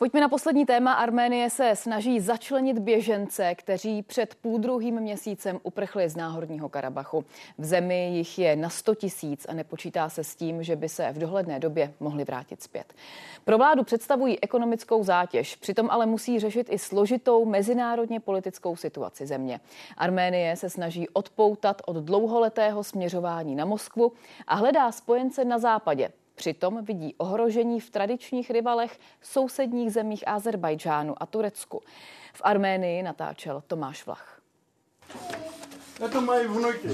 Pojďme na poslední téma. Arménie se snaží začlenit běžence, kteří před půldruhým měsícem uprchli z náhorního Karabachu. V zemi jich je na 100 tisíc a nepočítá se s tím, že by se v dohledné době mohli vrátit zpět. Pro vládu představují ekonomickou zátěž, přitom ale musí řešit i složitou mezinárodně politickou situaci země. Arménie se snaží odpoutat od dlouholetého směřování na Moskvu a hledá spojence na západě, Přitom vidí ohrožení v tradičních rivalech sousedních zemích Azerbajdžánu a Turecku. V Arménii natáčel Tomáš Vlach. To mají vnuky.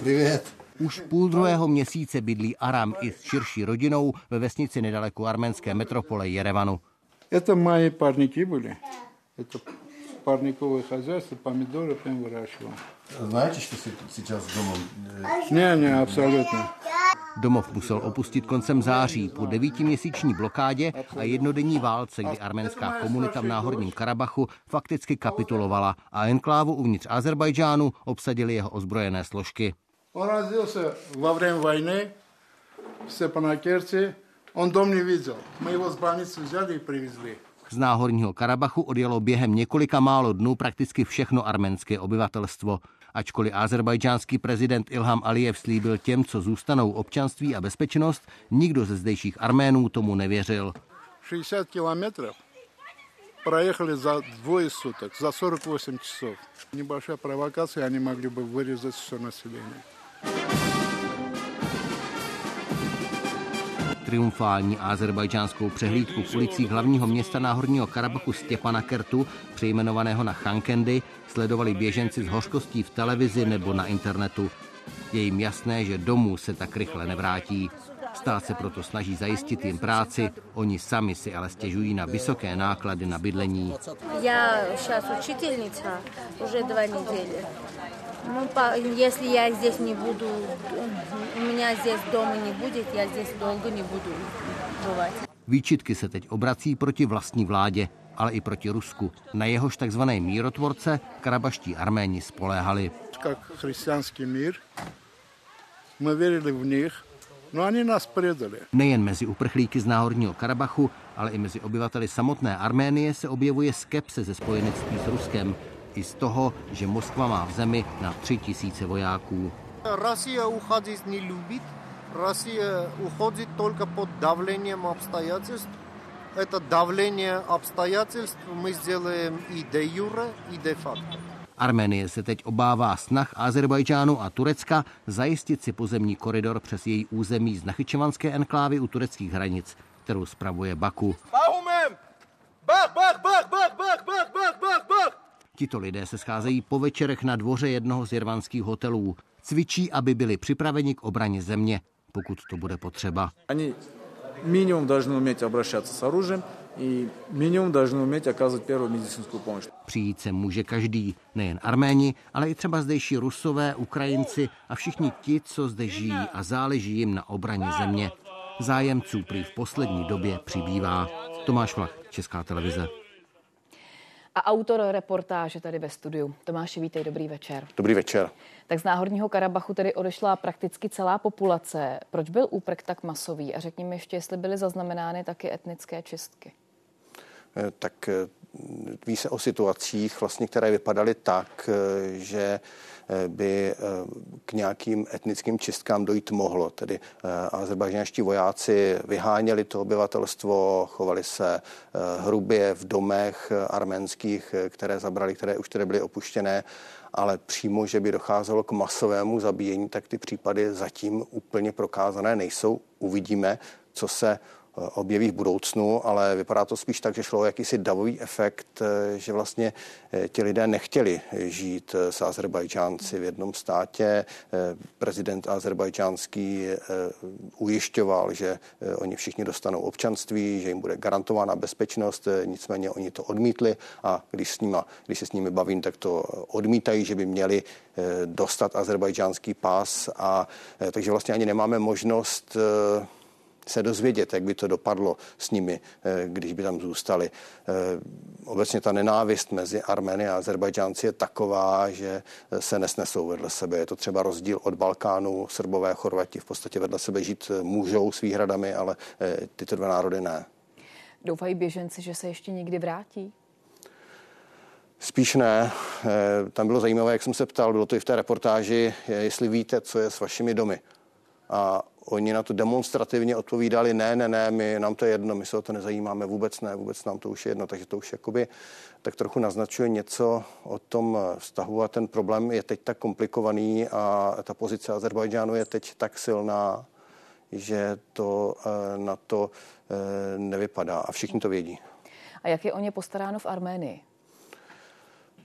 Привет. Už půl druhého měsíce bydlí Aram i s širší rodinou ve vesnici nedaleko arménské metropole Jerevanu. Это мои парники были. Это парниковое хозяйство, помидоры прям выращивал. Знаете, что сейчас дома? Не, не, абсолютно. Domov musel opustit koncem září po devítiměsíční blokádě a jednodenní válce, kdy arménská komunita v náhorním Karabachu fakticky kapitulovala a enklávu uvnitř Azerbajdžánu obsadili jeho ozbrojené složky. Он родился во время войны в Степанакерте. Он дом не видел. Мы его с больницы взяли и привезли. Z náhorního Karabachu odjelo během několika málo dnů prakticky všechno arménské obyvatelstvo. Ačkoliv azerbajdžánský prezident Ilham Aliyev slíbil těm, co zůstanou občanství a bezpečnost, nikdo ze zdejších Arménů tomu nevěřil. 60 километров проехали за двое суток, за 48 часов. Небольшая провокация, они могли бы вырезать все население. triumfální azerbajdžánskou přehlídku v ulicích hlavního města Náhorního Karabachu Stěpana Kertu, přejmenovaného na Chankendy, sledovali běženci s hořkostí v televizi nebo na internetu. Je jim jasné, že domů se tak rychle nevrátí. Stát se proto snaží zajistit jim práci, oni sami si ale stěžují na vysoké náklady na bydlení. Já šas učitelnice už dva neděle. Ну, по- если я здесь не буду, у меня здесь дома не будет, я здесь долго не буду бывать. Výčitky se teď obrací proti vlastní vládě, ale i proti Rusku. Na jehož takzvané mírotvorce karabaští arméni spoléhali. Как христианский мир, мы верили в них, но они нас предали. Nejen mezi uprchlíky z náhorního Karabachu, ale i mezi obyvateli samotné Arménie se objevuje skepse ze spojenectví s Ruskem. I z toho, že Moskva má v zemi na tři tisíce vojáků. Россия уходить не любит. Россия уходит только под давлением обстоятельств. Это давление обстоятельств мы сделаем и де юре, и де факто. Arménie se teď obává snah Azerbajdžánu a Turecka zajistit si pozemní koridor přes její území z Nachyčevanské enklávy u tureckých hranic, kterou spravuje Baku. Tito lidé se scházejí po večerech na dvoře jednoho z jervanských hotelů. Cvičí, aby byli připraveni k obraně země, pokud to bude potřeba. Они минимум должны уметь обращаться с оружием и минимум должны уметь оказывать первую медицинскую помощь. Přijít se může každý, nejen Arméni, ale i třeba zdejší Rusové, Ukrajinci a všichni ti, co zde žijí a záleží jim na obraně země. Zájemců prý v poslední době přibývá. Tomáš Vlach, Česká televize. A autor reportáže tady ve studiu. Tomáši, vítej, dobrý večer. Dobrý večer. Tak z náhorního Karabachu tedy odešla prakticky celá populace. Proč byl úprk tak masový? A řekni mi ještě, jestli byly zaznamenány taky etnické čistky. Eh, Tak eh, ví se o situacích, vlastně, které vypadaly tak, eh, že eh, by eh, k nějakým etnickým čistkám dojít mohlo. Tedy azerbajžanští vojáci vyháněli to obyvatelstvo, chovali se hrubě v domech arménských, které zabrali, které už tedy byly opuštěné, ale přímo, že by docházelo k masovému zabíjení, tak ty případy zatím úplně prokázané nejsou. Uvidíme, co se objeví v budoucnu, ale vypadá to spíš tak, že šlo o jakýsi davový efekt, eh, že vlastně eh, ti lidé nechtěli žít eh, s Azerbajdžánci v jednom státě. Eh, Prezident azerbajdžánský eh, ujišťoval, že eh, oni všichni dostanou občanství, že jim bude garantována bezpečnost, eh, nicméně oni to odmítli a když, s nima, když se s nimi bavím, tak to odmítají, že by měli eh, dostat azerbajdžánský pás a eh, takže vlastně ani nemáme možnost eh, se dozvědět, jak by to dopadlo s nimi, eh, když by tam zůstali. Eh, Obecně ta nenávist mezi Armeny a Azerbajdžánci je taková, že eh, se nesnesou vedle sebe. Je to třeba rozdíl od Balkánu, Srbové, Chorvati v podstatě vedle sebe žít můžou s výhradami, ale tyto dva národy ne. Doufají běženci, že se ještě někdy vrátí? Spíš ne. Tam bylo zajímavé, jak jsem se ptal, bylo to i v té reportáži, jestli víte, co je s vašimi domy. A oni na to demonstrativně odpovídali, ne, ne, ne, my, nám to je jedno, my se o to nezajímáme, vůbec ne, vůbec nám to už je jedno. Takže to už jakoby tak trochu naznačuje něco o tom vztahu a ten problém je teď tak komplikovaný a ta pozice Azerbajdžánu je teď tak silná, že to eh, na to eh, nevypadá a všichni to vědí. A jak je o ně postaráno v Arménii?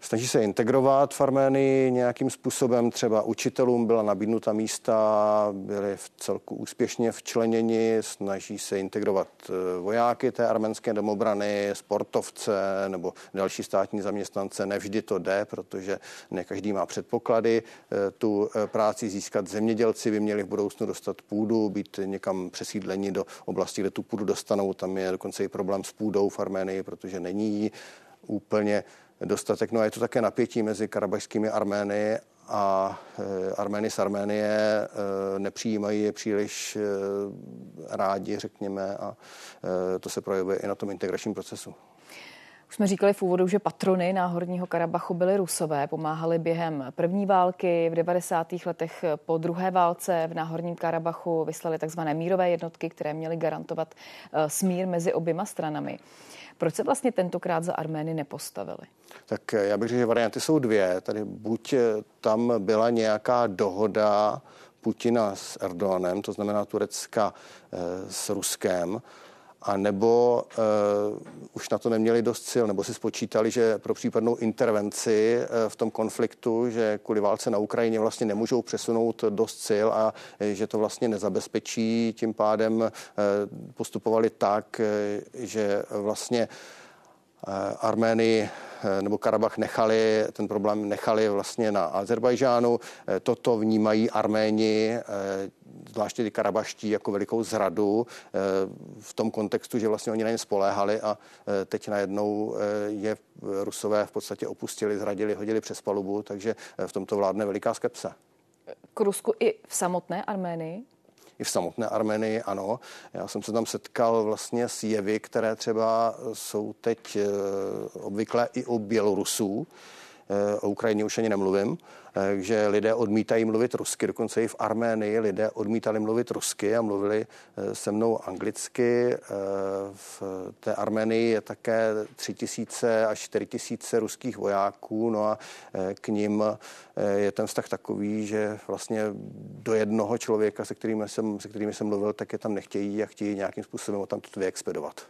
Snaží se integrovat v Arménii nějakým způsobem, třeba učitelům byla nabídnuta místa, byli v celku úspěšně včleněni, snaží se integrovat eh, vojáky té arménské domobrany, sportovce nebo další státní zaměstnance. Nevždy to jde, protože ne každý má předpoklady. Eh, tu eh, práci získat zemědělci by měli v budoucnu dostat půdu, být někam přesídleni do oblasti, kde tu půdu dostanou. Tam je dokonce i problém s půdou v Arménii, protože není úplně dostatek. No a je to také napětí mezi karabajskými Armény a e, Armény z Arménie e, nepřijímají je příliš e, rádi, řekněme, a to se projevuje i na tom integračním procesu. Už jsme říkali v úvodu, že patrony Náhorního Karabachu byly rusové, pomáhali během první války, v 90. letech po druhé válce v Náhorním Karabachu vyslali takzvané mírové jednotky, které měly garantovat smír mezi oběma stranami. Proč se vlastně tentokrát za Armény nepostavili? Tak eh, já bych řekl, že varianty jsou dvě. Tady buď eh, tam byla nějaká dohoda Putina s Erdoganem, to znamená Turecka eh, s Ruskem, a nebo uh, už na to neměli dost sil, nebo si spočítali, že pro případnou intervenci uh, v tom konfliktu, že kvůli válce na Ukrajině vlastně nemůžou přesunout dost sil a uh, že to vlastně nezabezpečí, tím pádem uh, postupovali tak, uh, že vlastně uh, Arménii Eh, nebo Karabach nechali, ten problém nechali vlastně na Azerbajžánu. Eh, toto vnímají Arméni, eh, zvláště ty karabaští, jako velikou zradu v tom kontextu, že vlastně oni na ně spoléhali a teď najednou je Rusové v podstatě opustili, zradili, hodili přes palubu, takže v tomto vládne veliká skepse. K Rusku i v samotné Arménii? I v samotné Armenii, ano. Já jsem se tam setkal vlastně s jevy, které třeba jsou teď eh, obvyklé i u Bělorusů, o Ukrajině už ani nemluvím, že lidé odmítají mluvit rusky, dokonce i v Arménii lidé odmítali mluvit rusky a mluvili eh, se mnou anglicky. Eh, v té Arménii je také tři tisíce až čtyři tisíce ruských vojáků, no a eh, k ním je ten vztah takový, že vlastně do jednoho člověka, se kterými jsem, se kterými jsem mluvil, tak je tam nechtějí a chtějí nějakým způsobem o tam vyexpedovat.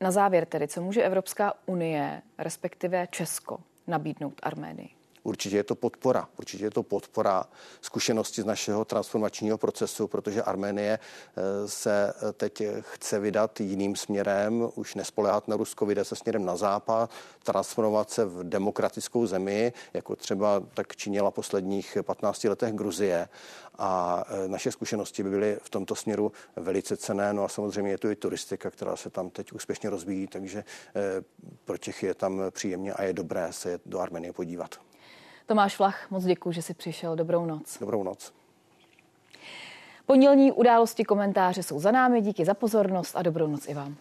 Na závěr tedy, co může Evropská unie, respektive Česko, nabídnout Arménii? Určitě je to podpora. Určitě je to podpora zkušenosti z našeho transformačního procesu, protože Arménie eh, se eh, teď chce vydat jiným směrem, už nespolehat na Rusko, vydat se směrem na západ, transformovat se v demokratickou zemi, jako třeba tak činila posledních 15 letech Gruzie. A eh, naše zkušenosti by byly v tomto směru velice cené. No a samozřejmě je to i turistika, která se tam teď úspěšně rozvíjí, takže pro Čechy je tam příjemně a je dobré se do Arménie podívat. Tomáš Flach, moc děkuji, že jsi přišel. Dobrou noc. Dobrou noc. Pondělní události komentáře jsou za námi. Díky za pozornost a dobrou noc i vám.